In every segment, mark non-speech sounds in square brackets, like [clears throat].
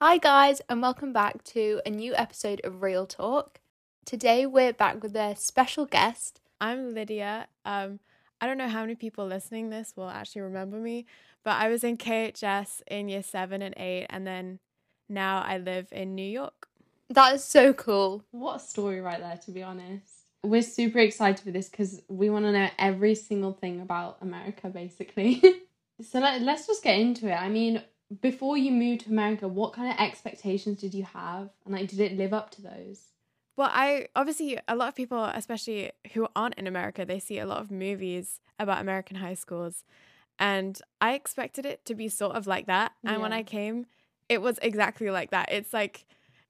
Hi, guys, and welcome back to a new episode of Real Talk. Today, we're back with a special guest. I'm Lydia. Um, I don't know how many people listening this will actually remember me, but I was in KHS in year seven and eight, and then now I live in New York. That is so cool. What a story right there, to be honest. We're super excited for this because we want to know every single thing about America, basically. [laughs] so let, let's just get into it. I mean, before you moved to America, what kind of expectations did you have? And like, did it live up to those? Well, I obviously, a lot of people, especially who aren't in America, they see a lot of movies about American high schools. And I expected it to be sort of like that. And when I came, it was exactly like that. It's like,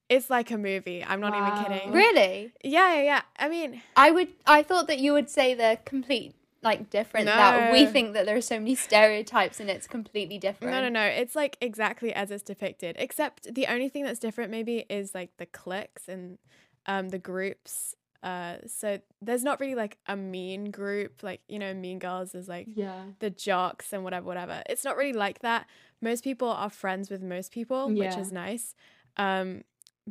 it's like a movie. I'm not Wow. even kidding. Really? Yeah, yeah, yeah. I mean, I would. I thought that you would say they're complete, like different. That we think that there are so many stereotypes and it's completely different. No, no, no. It's like exactly as it's depicted, except the only thing that's different maybe is like the cliques and um the groups. Uh, so there's not really like a mean group, like you know, Mean Girls is like Yeah. the jocks and whatever, whatever. It's not really like that. Most people are friends with most people, which is nice. Um,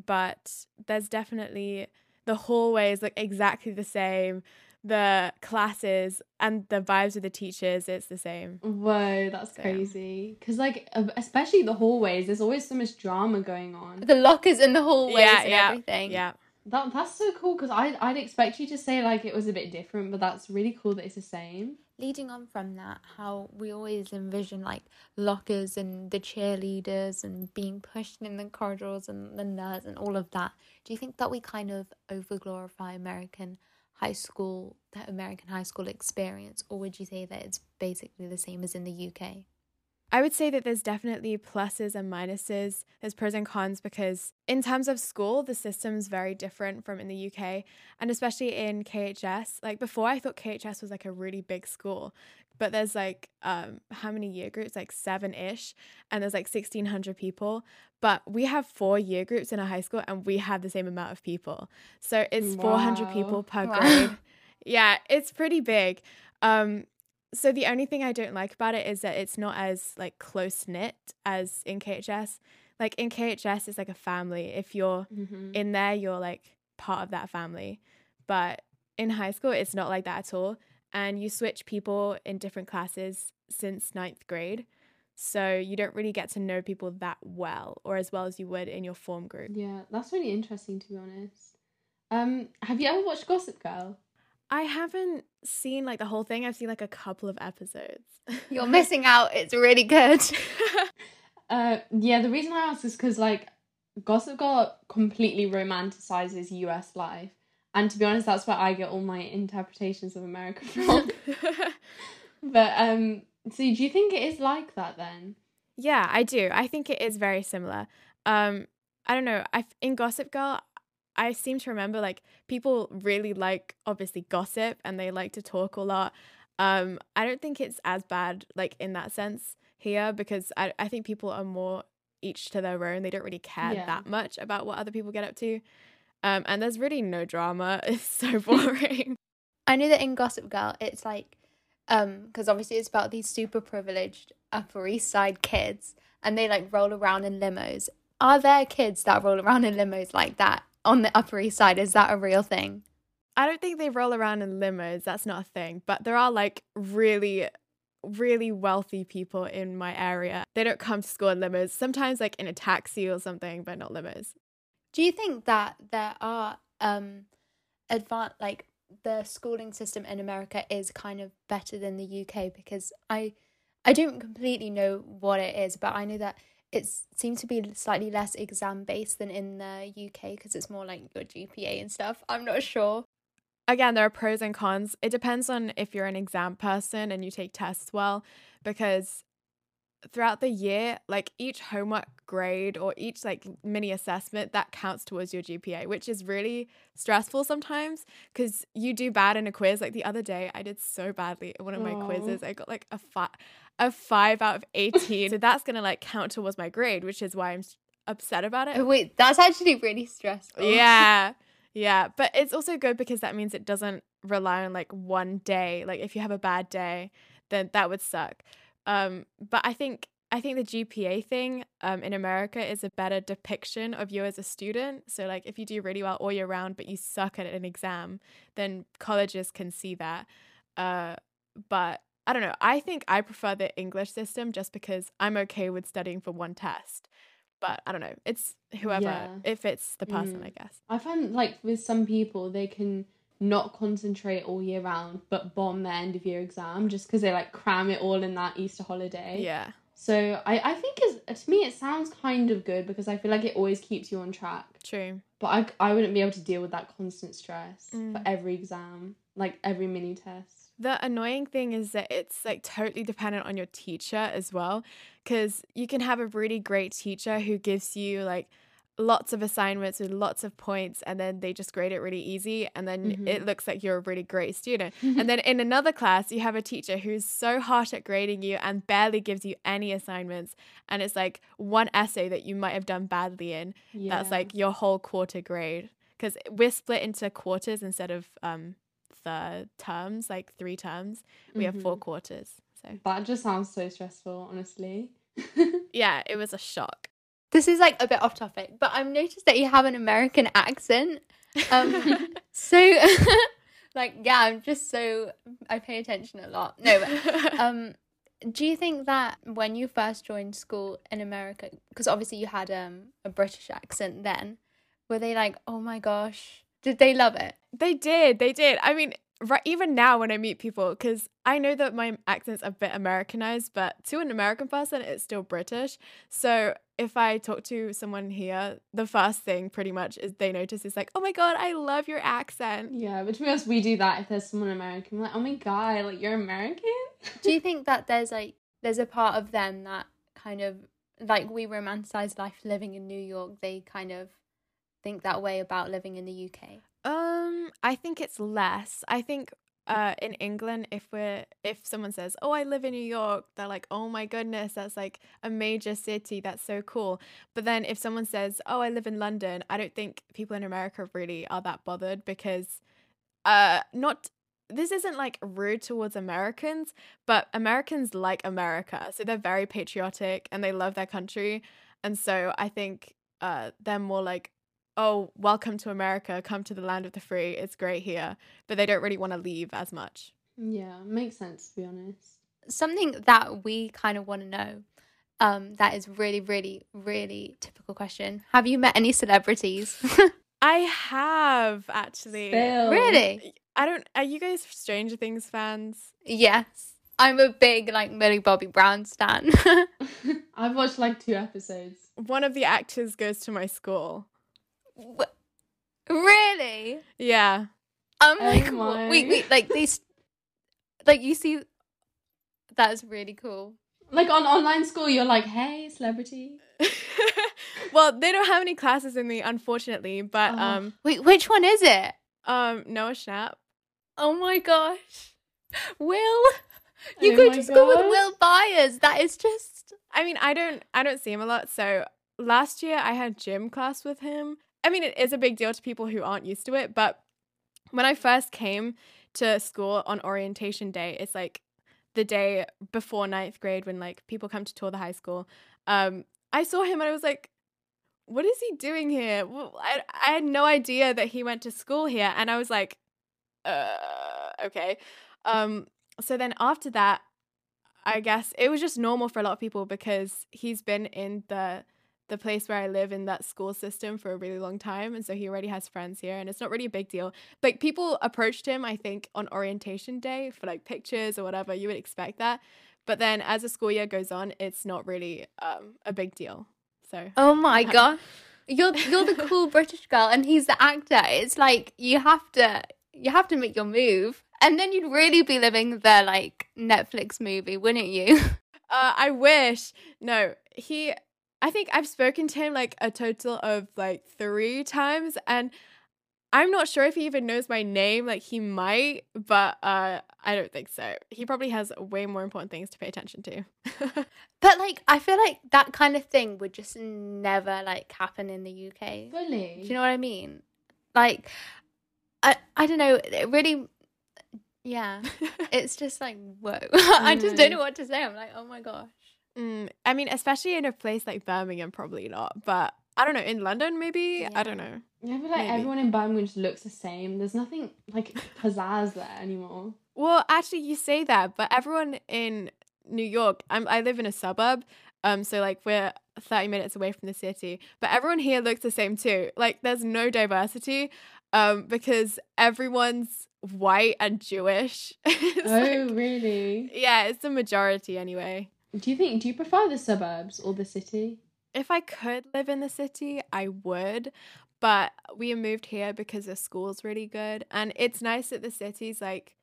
but there's definitely the hallways look exactly the same. The classes and the vibes with the teachers, it's the same. Whoa, that's So- crazy. Because, like, especially the hallways, there's always so much drama going on. The lockers and the hallways Yeah, and yeah, everything. Yeah. That That's so cool because I'd, I'd expect you to say, like, it was a bit different, but that's really cool that it's the same. Leading on from that, how we always envision like lockers and the cheerleaders and being pushed in the corridors and the nerds and all of that. Do you think that we kind of over glorify American high school, that American high school experience, or would you say that it's basically the same as in the UK? I would say that there's definitely pluses and minuses. There's pros and cons because, in terms of school, the system's very different from in the UK, and especially in KHS. Like before, I thought KHS was like a really big school, but there's like um how many year groups? Like seven ish, and there's like sixteen hundred people. But we have four year groups in a high school, and we have the same amount of people. So it's four hundred people per Wow. grade. [laughs] Yeah, it's pretty big. Um, so the only thing I don't like about it is that it's not as like close knit as in KHS. Like in KHS, it's like a family. If you're Mm-hmm. in there, you're like part of that family. But in high school, it's not like that at all. And you switch people in different classes since ninth grade. So you don't really get to know people that well or as well as you would in your form group. Yeah, that's really interesting, to be honest. Um, have you ever watched Gossip Girl? I haven't seen like the whole thing. I've seen like a couple of episodes. [laughs] You're missing out. It's really good. [laughs] Uh, yeah, the reason I ask is because like Gossip Girl completely romanticizes U.S. life, and to be honest, that's where I get all my interpretations of America [laughs] from. but um, so do you think it is like that then? Yeah, I do. I think it is very similar. Um, I don't know. I in Gossip Girl, I seem to remember like people really like obviously gossip and they like to talk a lot. Um, I don't think it's as bad like in that sense here because I I think people are more each to their own. They don't really care Yeah. that much about what other people get up to. Um, and there's really no drama. [laughs] It's so [laughs] boring. I know that in Gossip Girl, it's like, um, because obviously it's about these super privileged Upper East Side kids, and they like roll around in limos. Are there kids that roll around in limos like that on the Upper East Side? Is that a real thing? I don't think they roll around in limos. That's not a thing. But there are like really, really wealthy people in my area. They don't come to school in limos. Sometimes like in a taxi or something, but not limos. Do you think that there are um, advan like the schooling system in America is kind of better than the UK? Because I, I don't completely know what it is, but I know that it seems to be slightly less exam based than in the UK because it's more like your GPA and stuff. I'm not sure. Again, there are pros and cons. It depends on if you're an exam person and you take tests well, because throughout the year, like each homework grade or each like mini assessment that counts towards your GPA, which is really stressful sometimes because you do bad in a quiz. Like the other day, I did so badly in one of my Aw. quizzes. I got like a five, a five out of eighteen. [laughs] so that's gonna like count towards my grade, which is why I'm upset about it. Oh, wait, that's actually really stressful. Yeah. Yeah. But it's also good because that means it doesn't rely on like one day. Like if you have a bad day, then that would suck. Um, but I think I think the GPA thing um, in America is a better depiction of you as a student. So, like, if you do really well all year round, but you suck at an exam, then colleges can see that. Uh, but I don't know. I think I prefer the English system just because I'm okay with studying for one test. But I don't know. It's whoever, Yeah. if it's the person, Mm. I guess. I find like with some people they can not concentrate all year round but bomb their end of year exam just because they like cram it all in that Easter holiday. Yeah. So I, I think it's to me it sounds kind of good because I feel like it always keeps you on track. True. But I, I wouldn't be able to deal with that constant stress Mm. for every exam, like every mini test. The annoying thing is that it's like totally dependent on your teacher as well. Because you can have a really great teacher who gives you like lots of assignments with lots of points, and then they just grade it really easy. And then Mhm. it looks like you're a really great student. [laughs] and then in another class, you have a teacher who's so harsh at grading you and barely gives you any assignments. And it's like one essay that you might have done badly in. That's like your whole quarter grade. Because we're split into quarters instead of um, the terms, like three terms. We have four Mhm. quarters. So That just sounds so stressful, honestly. [laughs] yeah, it was a shock. This is like a bit off topic, but I've noticed that you have an American accent. Um, [laughs] so, [laughs] like, yeah, I'm just so I pay attention a lot. No, but [laughs] um, do you think that when you first joined school in America, because obviously you had um a British accent then, were they like, oh my gosh, did they love it? they did, they did. I mean, right, even now when I meet people, because I know that my accent's a bit Americanized, but to an American person, it's still British. So if I talk to someone here, the first thing pretty much is they notice is like, oh my god, I love your accent. yeah, but to be honest, we do that if there's someone American. We're like, oh my god, like you're American? [laughs] Do you think that there's like there's a part of them that kind of like we romanticize life living in New York, they kind of think that way about living in the UK? Um, I think it's less. I think uh in England if we're if someone says, "Oh, I live in New York," they're like, "Oh my goodness, that's like a major city. That's so cool." But then if someone says, "Oh, I live in London," I don't think people in America really are that bothered because uh not this isn't like rude towards Americans, but Americans like America. So they're very patriotic and they love their country. And so I think uh they're more like oh, welcome to America, come to the land of the free. It's great here. But they don't really want to leave as much. Yeah, makes sense to be honest. Something that we kind of want to know. Um, that is really, really, really typical question. Have you met any celebrities? [laughs] I have actually. Spill. really? I don't. Are you guys Stranger Things fans? Yes. I'm a big like Millie Bobby Brown stan. [laughs] [laughs] I've watched like two episodes. One of the actors goes to my school. Wh- really? Yeah. I'm Oh like, my. wait, wait, like these, like you see, that's really cool. Like on online school, you're like, hey, celebrity. [laughs] well, they don't have any classes in me, unfortunately. But Oh. um, Wait, which one is it? um, Noah Schnapp. Oh my gosh, Will, you Oh go my to school with. Will Byers. That is just I mean, I don't I don't see him a lot. So last year I had gym class with him. I mean, it is a big deal to people who aren't used to it, but when I first came to school on orientation day, it's like the day before ninth grade when like people come to tour the high school. Um, I saw him and I was like, what is he doing here? Well, I, I had no idea that he went to school here. And I was like, uh, okay. Um, so then after that, I guess it was just normal for a lot of people because he's been in the the place where I live in that school system for a really long time and so he already has friends here and it's not really a big deal. Like people approached him I think on orientation day for like pictures or whatever, you would expect that. But then as the school year goes on, it's not really um a big deal. So oh my god, you're you're the cool [laughs] British girl, and he's the actor. It's like you have to you have to make your move, and then you'd really be living the like Netflix movie, wouldn't you? [laughs] Uh, I wish. No, he. I think I've spoken to him like a total of like three times, and I'm not sure if he even knows my name. Like he might, but uh, I don't think so. He probably has way more important things to pay attention to. [laughs] But like, I feel like that kind of thing would just never like happen in the UK. Fully. Do you know what I mean? Like, I I don't know. It really, yeah. [laughs] It's just like whoa. [laughs] I just don't know. know what to say. I'm like, oh my gosh. Mm, I mean, especially in a place like Birmingham, probably not. But I don't know. In London, maybe. I don't know. Yeah, but like Maybe. everyone in Birmingham just looks the same. There's nothing like pizzazz there anymore. Well, actually, you say that, but everyone in New York, I'm, I live in a suburb, um, so like we're 30 minutes away from the city, but everyone here looks the same too. Like, there's no diversity, um, because everyone's white and Jewish. [laughs] Oh, like- really? yeah, it's the majority anyway. Do you think? Do you prefer the suburbs or the city? If I could live in the city, I would. But we moved here because the school's really good. And it's nice that the city's like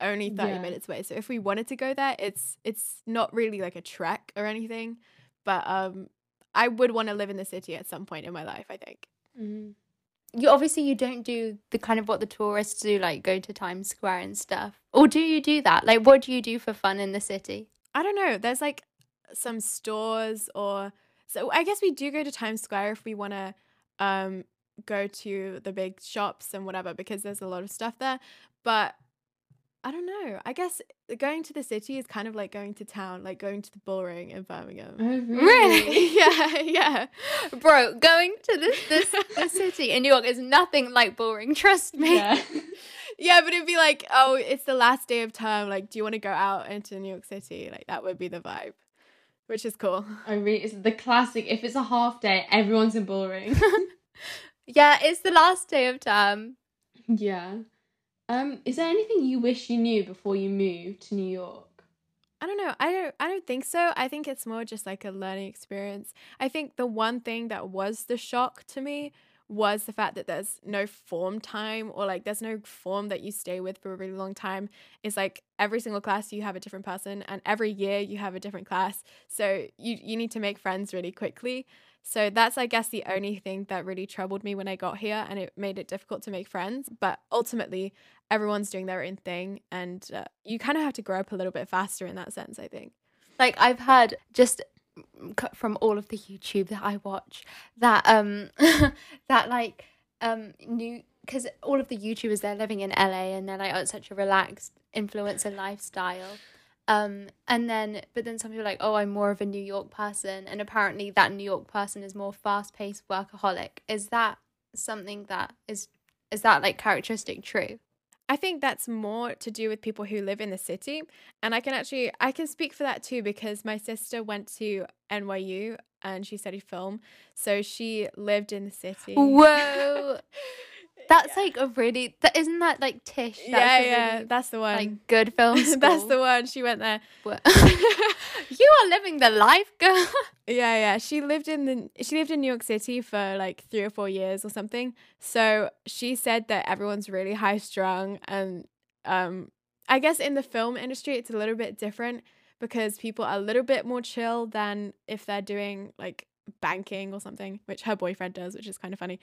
only 30 Yeah. minutes away. So if we wanted to go there, it's it's not really like a trek or anything. But um I would want to live in the city at some point in my life, I think. Mm-hmm You obviously you don't do the kind of what the tourists do, like go to Times Square and stuff. Or do you do that? Like, what do you do for fun in the city? I don't know. There's like some stores or so I guess we do go to Times Square if we want to um go to the big shops and whatever because there's a lot of stuff there. But I don't know. I guess going to the city is kind of like going to town, like going to the bullring in Birmingham. Oh, [laughs] Really? [laughs] yeah, yeah. Bro, going to this this [laughs] the city in New York is nothing like boring. Trust me. Yeah. Yeah, but it'd be like, oh, it's the last day of term. Like, do you want to go out into New York City? Like, that would be the vibe, which is cool. I mean, it's the classic. If it's a half day, everyone's in bullring. [laughs] Yeah, it's the last day of term. yeah. Um, is there anything you wish you knew before you moved to New York? I don't know. I don't I don't think so. I think it's more just like a learning experience. I think the one thing that was the shock to me was the fact that there's no form time or like there's no form that you stay with for a really long time. It's like every single class you have a different person and every year you have a different class. So you you need to make friends really quickly. So that's I guess the only thing that really troubled me when I got here and it made it difficult to make friends, but ultimately everyone's doing their own thing and uh, you kind of have to grow up a little bit faster in that sense, I think. Like I've had just c- from all of the YouTube that I watch that um [laughs] that like um new because all of the YouTubers they're living in LA and they're like oh it's such a relaxed influencer lifestyle. Um and then but then some people are like oh I'm more of a New York person and apparently that New York person is more fast paced workaholic. Is that something that is is that like characteristic true? I think that's more to do with people who live in the city. And I can actually I can speak for that too because my sister went to NYU and she studied film. So she lived in the city. Whoa. [laughs] [laughs] That's like a really that isn't that like Tisch? That's yeah, yeah, really, that's the one. like good film school. [laughs] that's the one. She went there. [laughs] You are living the life, girl. Yeah, yeah. She lived in the she lived in New York City for like three or four years or something. So she said that everyone's really high strung and um I guess in the film industry it's a little bit different because people are a little bit more chill than if they're doing like banking or something, which her boyfriend does, which is kind of funny.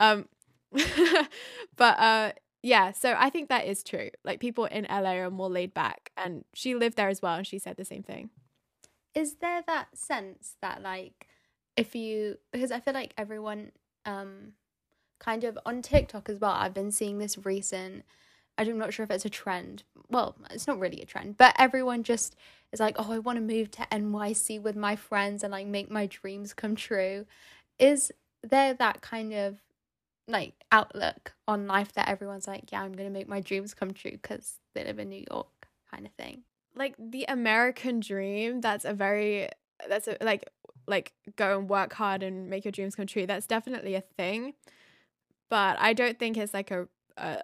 Um [laughs] but uh yeah, so I think that is true. Like people in LA are more laid back and she lived there as well and she said the same thing. Is there that sense that like if you because I feel like everyone um kind of on TikTok as well, I've been seeing this recent I'm not sure if it's a trend. Well, it's not really a trend, but everyone just is like, "Oh, I want to move to NYC with my friends and like make my dreams come true." Is there that kind of like outlook on life that everyone's like, "Yeah, I'm to make my dreams come true cuz they live in New York" kind of thing? like the American dream, that's a very that's a like like go and work hard and make your dreams come true. That's definitely a thing. But I don't think it's like a, a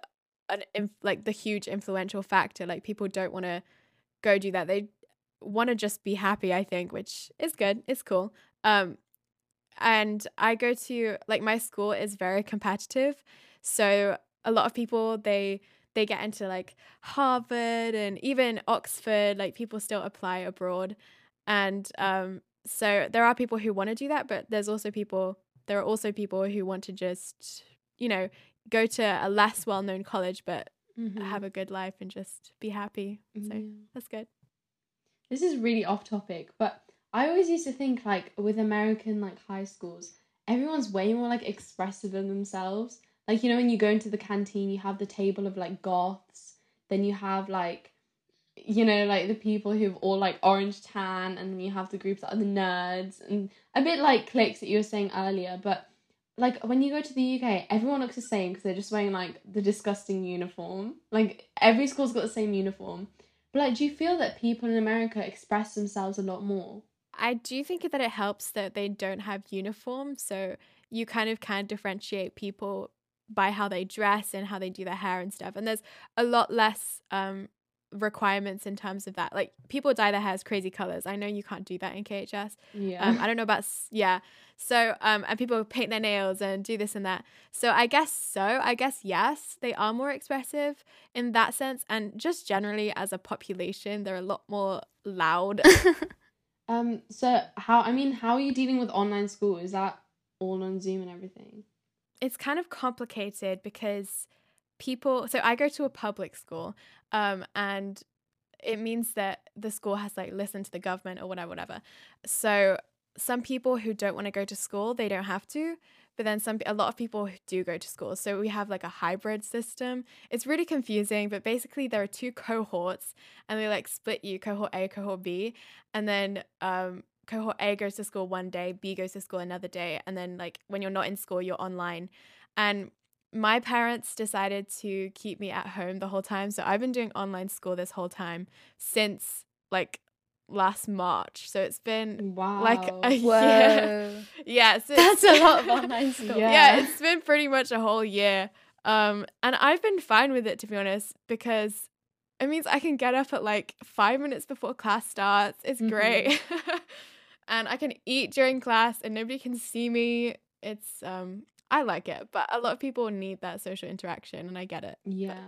an inf- like the huge influential factor. Like people don't want to go do that. They want to just be happy, I think, which is good. It's cool. Um and I go to like my school is very competitive. So a lot of people they they get into like Harvard and even Oxford, like people still apply abroad. And um, so there are people who want to do that, but there's also people, there are also people who want to just, you know, go to a less well known college, but Mm-hmm. have a good life and just be happy. So that's good. This is really off topic, but I always used to think like with American like high schools, everyone's way more like expressive in themselves. Like you know when you go into the canteen, you have the table of like goths, then you have like you know, like the people who've all like orange tan, and then you have the groups that are the nerds, and a bit like cliques that you were saying earlier. But like when you go to the UK, everyone looks the same because they're just wearing like the disgusting uniform. Like every school's got the same uniform. But like, do you feel that people in America express themselves a lot more? I do think that it helps that they don't have uniforms, so you kind of can differentiate people by how they dress and how they do their hair and stuff. And there's a lot less um, requirements in terms of that. Like people dye their hairs crazy colors. I know you can't do that in KHS. Yeah. Um, I don't know about yeah. So um, and people paint their nails and do this and that. So I guess so. I guess yes, they are more expressive in that sense, and just generally as a population, they're a lot more loud. [laughs] [laughs] um. So how? I mean, how are you dealing with online school? Is that all on Zoom and everything? It's kind of complicated because people. So I go to a public school, um, and it means that the school has like listened to the government or whatever, whatever. So some people who don't want to go to school, they don't have to. But then some a lot of people do go to school. So we have like a hybrid system. It's really confusing, but basically there are two cohorts and they like split you, cohort A, cohort B. And then um cohort A goes to school one day, B goes to school another day, and then like when you're not in school, you're online. And my parents decided to keep me at home the whole time. So I've been doing online school this whole time since like last March. So it's been wow. like a [laughs] Whoa. year. Yeah, so That's a lot of online school. Yeah. yeah, it's been pretty much a whole year. Um, and I've been fine with it to be honest because it means I can get up at like five minutes before class starts. It's Mhm. great, [laughs] and I can eat during class, and nobody can see me. It's um, I like it, but a lot of people need that social interaction, and I get it. Yeah.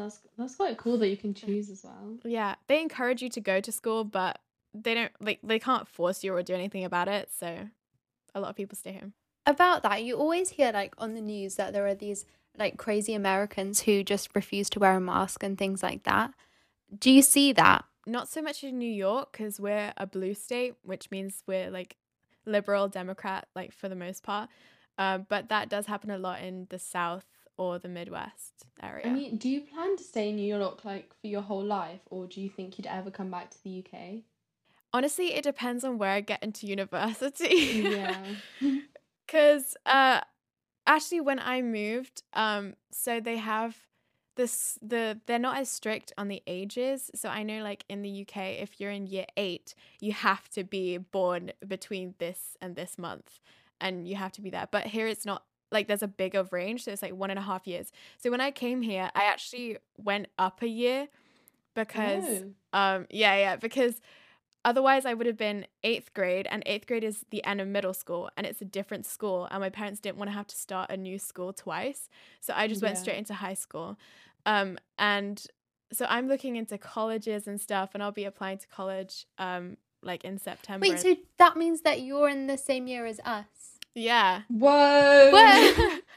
That's that's quite cool that you can choose as well. Yeah, they encourage you to go to school, but they don't like they can't force you or do anything about it. So a lot of people stay home. About that, you always hear like on the news that there are these like crazy Americans who just refuse to wear a mask and things like that. Do you see that? Not so much in New York because we're a blue state, which means we're like liberal Democrat, like for the most part. Um, but that does happen a lot in the South or the Midwest area. I mean, do you plan to stay in New York like for your whole life, or do you think you'd ever come back to the UK? Honestly, it depends on where I get into [laughs] university. Yeah. [laughs] Because uh, actually, when I moved, um, so they have this the they're not as strict on the ages. So I know, like in the UK, if you're in year eight, you have to be born between this and this month, and you have to be there. But here, it's not like there's a bigger range, so it's like one and a half years. So when I came here, I actually went up a year because Oh. um yeah yeah because otherwise I would have been eighth grade and eighth grade is the end of middle school and it's a different school and my parents didn't want to have to start a new school twice so I just went straight into high school um and so I'm looking into colleges and stuff and I'll be applying to college um like in September Wait, so that means that you're in the same year as us? Yeah Whoa. Well, [laughs]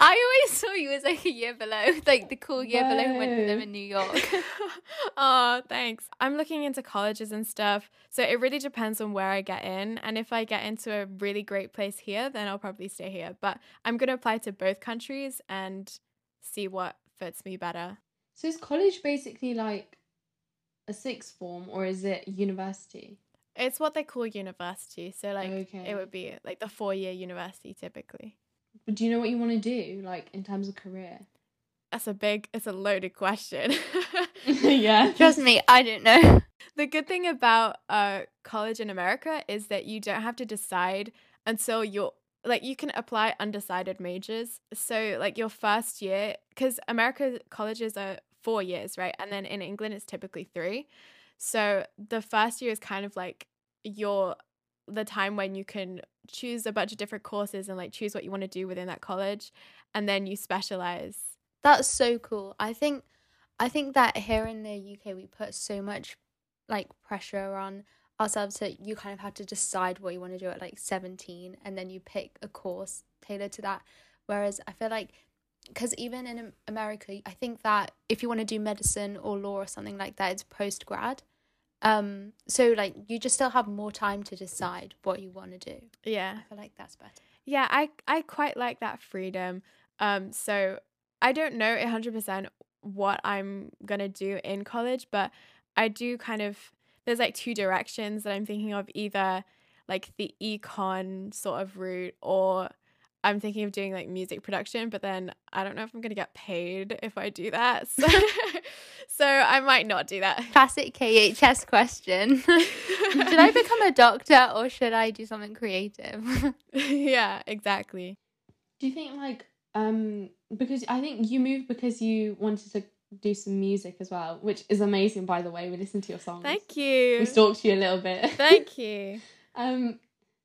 I always saw you as like a year below, like the cool year below who went to live in New York. [laughs] [laughs] oh, thanks. I'm looking into colleges and stuff. So it really depends on where I get in. And if I get into a really great place here, then I'll probably stay here. But I'm going to apply to both countries and see what fits me better. So is college basically like a sixth form, or is it university? It's what they call university. So, like, Okay. it would be like the four year university typically. But do you know what you want to do, like in terms of career? That's a big, it's a loaded question. [laughs] yeah. [laughs] Trust me, I don't know. The good thing about uh, college in America is that you don't have to decide until you're like you can apply undecided majors. So like your first year, because America colleges are four years, right? And then in England it's typically three. So the first year is kind of like your the time when you can choose a bunch of different courses and like choose what you want to do within that college, and then you specialize. That's so cool. I think I think that here in the UK we put so much like pressure on ourselves that you kind of have to decide what you want to do at like 17 and then you pick a course tailored to that. Whereas I feel like because even in America, I think that if you want to do medicine or law or something like that, it's post grad. Um, so like you just still have more time to decide what you want to do. Yeah. I feel like that's better. Yeah, I I quite like that freedom. Um, so I don't know hundred percent what I'm gonna do in college, but I do kind of there's like two directions that I'm thinking of either like the econ sort of route or I'm thinking of doing like music production, but then I don't know if I'm going to get paid if I do that. So, [laughs] so I might not do that. Classic KHS question. [laughs] should I become a doctor or should I do something creative? [laughs] yeah, exactly. Do you think like um because I think you moved because you wanted to do some music as well, which is amazing by the way. We listened to your songs. Thank you. We stalked you a little bit. Thank you. um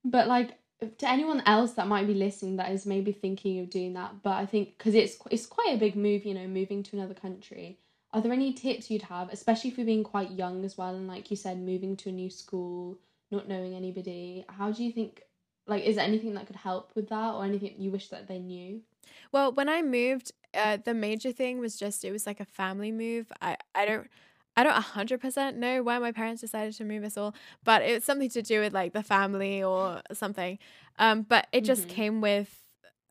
but like to anyone else that might be listening that is maybe thinking of doing that, but I think because it's it's quite a big move, you know, moving to another country. Are there any tips you'd have, especially for being quite young as well, and like you said, moving to a new school, not knowing anybody? How do you think? Like, is there anything that could help with that, or anything you wish that they knew? Well, when I moved, uh, the major thing was just it was like a family move. I I don't I don't 100% know why my parents decided to move us all, but it's something to do with like the family or something. Um, but it just mm-hmm. came with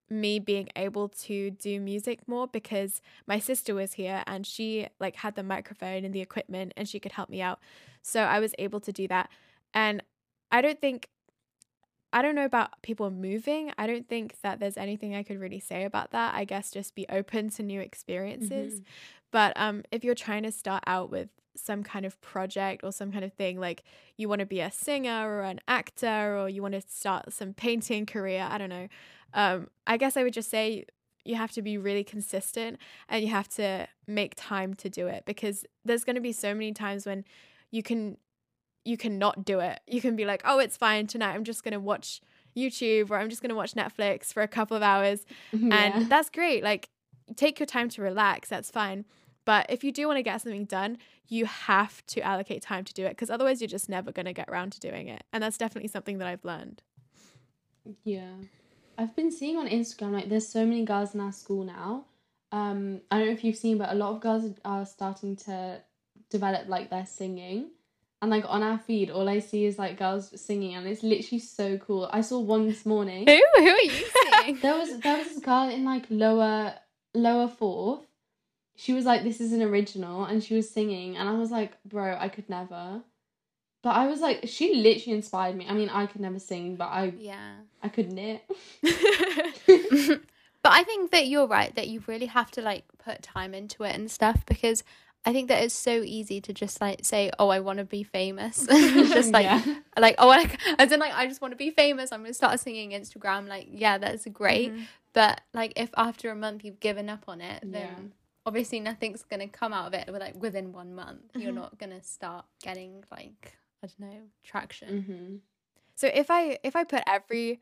me being able to do music more because my sister was here and she like had the microphone and the equipment and she could help me out. So I was able to do that. And I don't think I don't know about people moving. I don't think that there's anything I could really say about that. I guess just be open to new experiences. Mm-hmm. But um, if you're trying to start out with some kind of project or some kind of thing, like you want to be a singer or an actor or you want to start some painting career, I don't know. Um, I guess I would just say you have to be really consistent and you have to make time to do it because there's going to be so many times when you can you cannot do it. You can be like, "Oh, it's fine tonight. I'm just going to watch YouTube or I'm just going to watch Netflix for a couple of hours." Yeah. And that's great. Like take your time to relax. That's fine. But if you do want to get something done, you have to allocate time to do it because otherwise you're just never going to get around to doing it. And that's definitely something that I've learned. Yeah. I've been seeing on Instagram like there's so many girls in our school now. Um I don't know if you've seen but a lot of girls are starting to develop like their singing. And like on our feed, all I see is like girls singing, and it's literally so cool. I saw one this morning. Who? Who are you [laughs] seeing? there was there was this girl in like lower lower fourth, she was like, "This is an original," and she was singing, and I was like, "Bro, I could never." But I was like, she literally inspired me. I mean, I could never sing, but I yeah, I could knit. [laughs] [laughs] but I think that you're right that you really have to like put time into it and stuff because I think that it's so easy to just like say, "Oh, I want to be famous," [laughs] [laughs] just like, yeah. like, oh, like, as in like, I just want to be famous. I'm gonna start singing Instagram. Like, yeah, that's great. Mm-hmm. But like, if after a month you've given up on it, then yeah obviously nothing's going to come out of it like within one month mm-hmm. you're not going to start getting like i don't know traction mm-hmm. so if i if i put every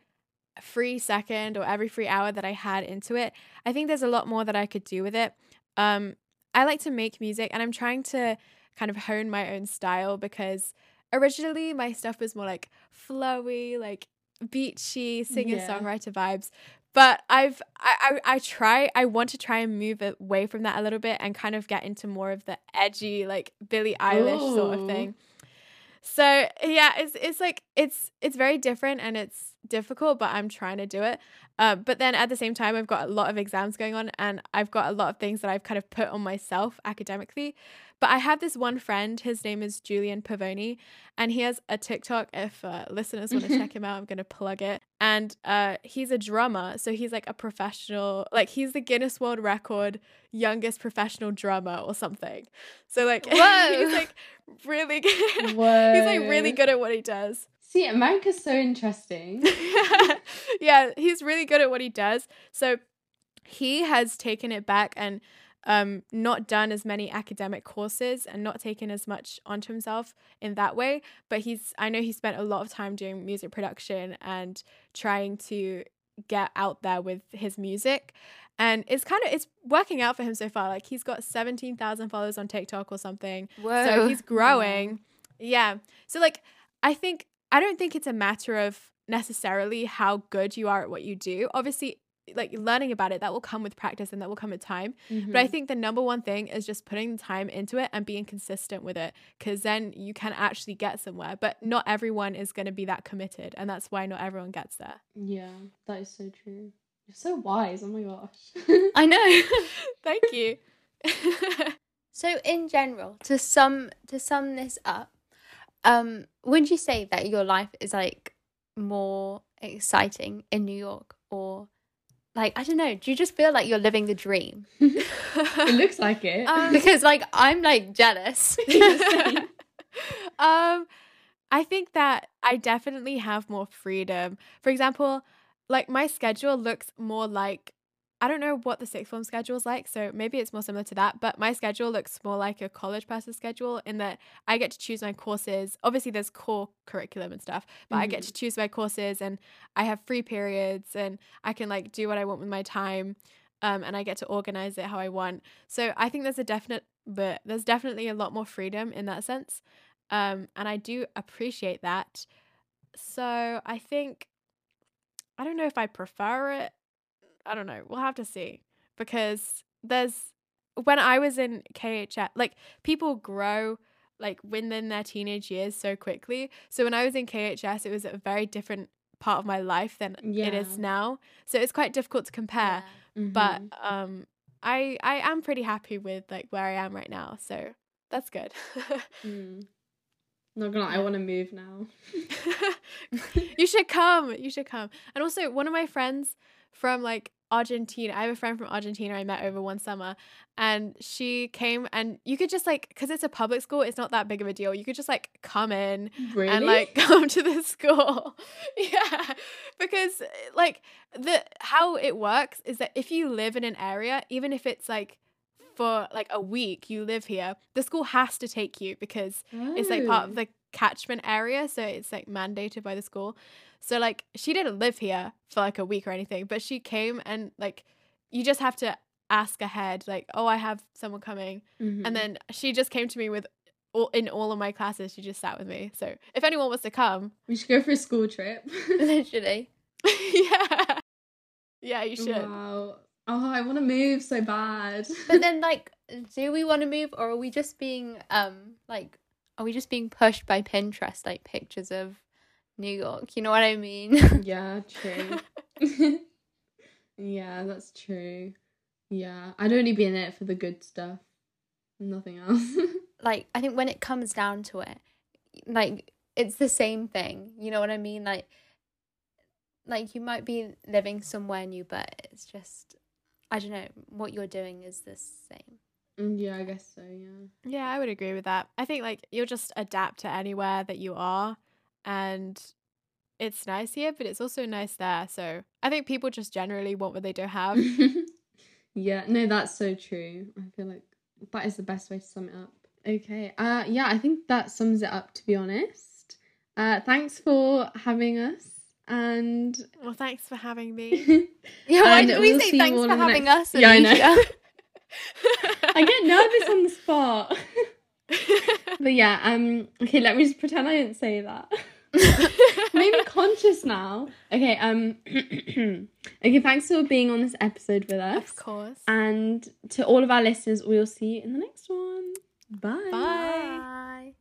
free second or every free hour that i had into it i think there's a lot more that i could do with it um i like to make music and i'm trying to kind of hone my own style because originally my stuff was more like flowy like beachy singer songwriter yeah. vibes but I've I, I I try I want to try and move away from that a little bit and kind of get into more of the edgy like Billie Eilish Ooh. sort of thing. So yeah, it's it's like it's it's very different and it's difficult, but I'm trying to do it. Uh, but then at the same time, I've got a lot of exams going on, and I've got a lot of things that I've kind of put on myself academically. But I have this one friend, his name is Julian Pavone, and he has a TikTok. If uh, listeners want to check him out, I'm going to plug it. And uh, he's a drummer. So he's like a professional, like he's the Guinness World Record youngest professional drummer or something. So like [laughs] [laughs] he's like really good. He's like really good at what he does. See, America's so interesting. [laughs] yeah, he's really good at what he does. So he has taken it back and um, not done as many academic courses and not taken as much onto himself in that way. But he's, I know he spent a lot of time doing music production and trying to get out there with his music. And it's kind of it's working out for him so far. Like he's got seventeen thousand followers on TikTok or something. Whoa. So he's growing. Yeah. So like I think I don't think it's a matter of necessarily how good you are at what you do. Obviously, like learning about it that will come with practice and that will come with time mm-hmm. but i mm-hmm. think the number one thing is just putting time into it and being consistent with it because then you can actually get somewhere but not everyone is going to be that committed and that's why not everyone gets there yeah that is so true you're so wise oh my gosh i know [laughs] thank you [laughs] So in general, to sum to sum this up, um, would you say that your life is like more exciting in New York or like I don't know, do you just feel like you're living the dream? [laughs] it [laughs] looks like it. Um, [laughs] because like I'm like jealous. um, I think that I definitely have more freedom. For example, like my schedule looks more like I don't know what the sixth form schedule is like, so maybe it's more similar to that. But my schedule looks more like a college person's schedule in that I get to choose my courses. Obviously, there's core curriculum and stuff, but I get to choose my courses and I have free periods and I can like do what I want with my time. Um, and I get to organize it how I want. So I think there's a definite, but there's definitely a lot more freedom in that sense. Um, and I do appreciate that. So I think, I don't know if I prefer it I don't know. We'll have to see because there's when I was in KHS, like people grow like within their teenage years so quickly. So when I was in KHS, it was a very different part of my life than yeah. it is now. So it's quite difficult to compare. Yeah. Mhm. But um, I I am pretty happy with like where I am right now. So that's good. Mm. Not gonna lie, I want to move now. [laughs] [laughs] you should come. You should come. And also, one of my friends from like Argentina, I have a friend from Argentina I met over one summer, and she came, and you could just like, because it's a public school, it's not that big of a deal. You could just like come in Really? and like [laughs] come to the school. [laughs] yeah. Because eh, like the how it works is that if you live in an area, even if it's like for like a week you live here, the school has to take you because it's like part Oh. of the catchment area, so it's like mandated by the school. So like she didn't live here for like a week or anything, but she came and like you just have to ask ahead like, "Oh, I have someone coming." Mhm. And then she just came to me with all in all of my classes, she just sat with me. So if anyone wants to come, we should go for a school trip. [laughs] Literally. yeah. Yeah, you should. Wow. Oh, I want to move so bad. [laughs] But then like do we want to move or are we just being um like are we just being pushed by Pinterest like pictures of New York? You know what I mean? yeah, true. [laughs] [laughs] yeah, that's true. Yeah, I'd only be in it for the good stuff. Nothing else. [laughs] like I think when it comes down to it, like it's the same thing. You know what I mean? Like like you might be living somewhere new, but it's just I don't know, what you're doing is the same. Mm, yeah, I guess so, yeah. Yeah, I would agree with that. I think like you'll just adapt to anywhere that you are and it's nice here, but it's also nice there. So I think people just generally want what they don't have. [laughs] yeah, no, that's so true. I feel like that is the best way to sum it up. Okay. Uh yeah, I think that sums it up to be honest. Uh thanks for having us and well, thanks for having [laughs] me. Yeah, why did we we'll say thanks for having next- us, Yeah, I know. [laughs] I get nervous on the spot. but yeah, um okay, let me just pretend I didn't say that. [laughs] Made me [laughs] conscious now. Okay, um [clears throat] okay, thanks for being on this episode with us. of course. And to all of our listeners, we'll see you in the next one. Bye. Bye. Bye.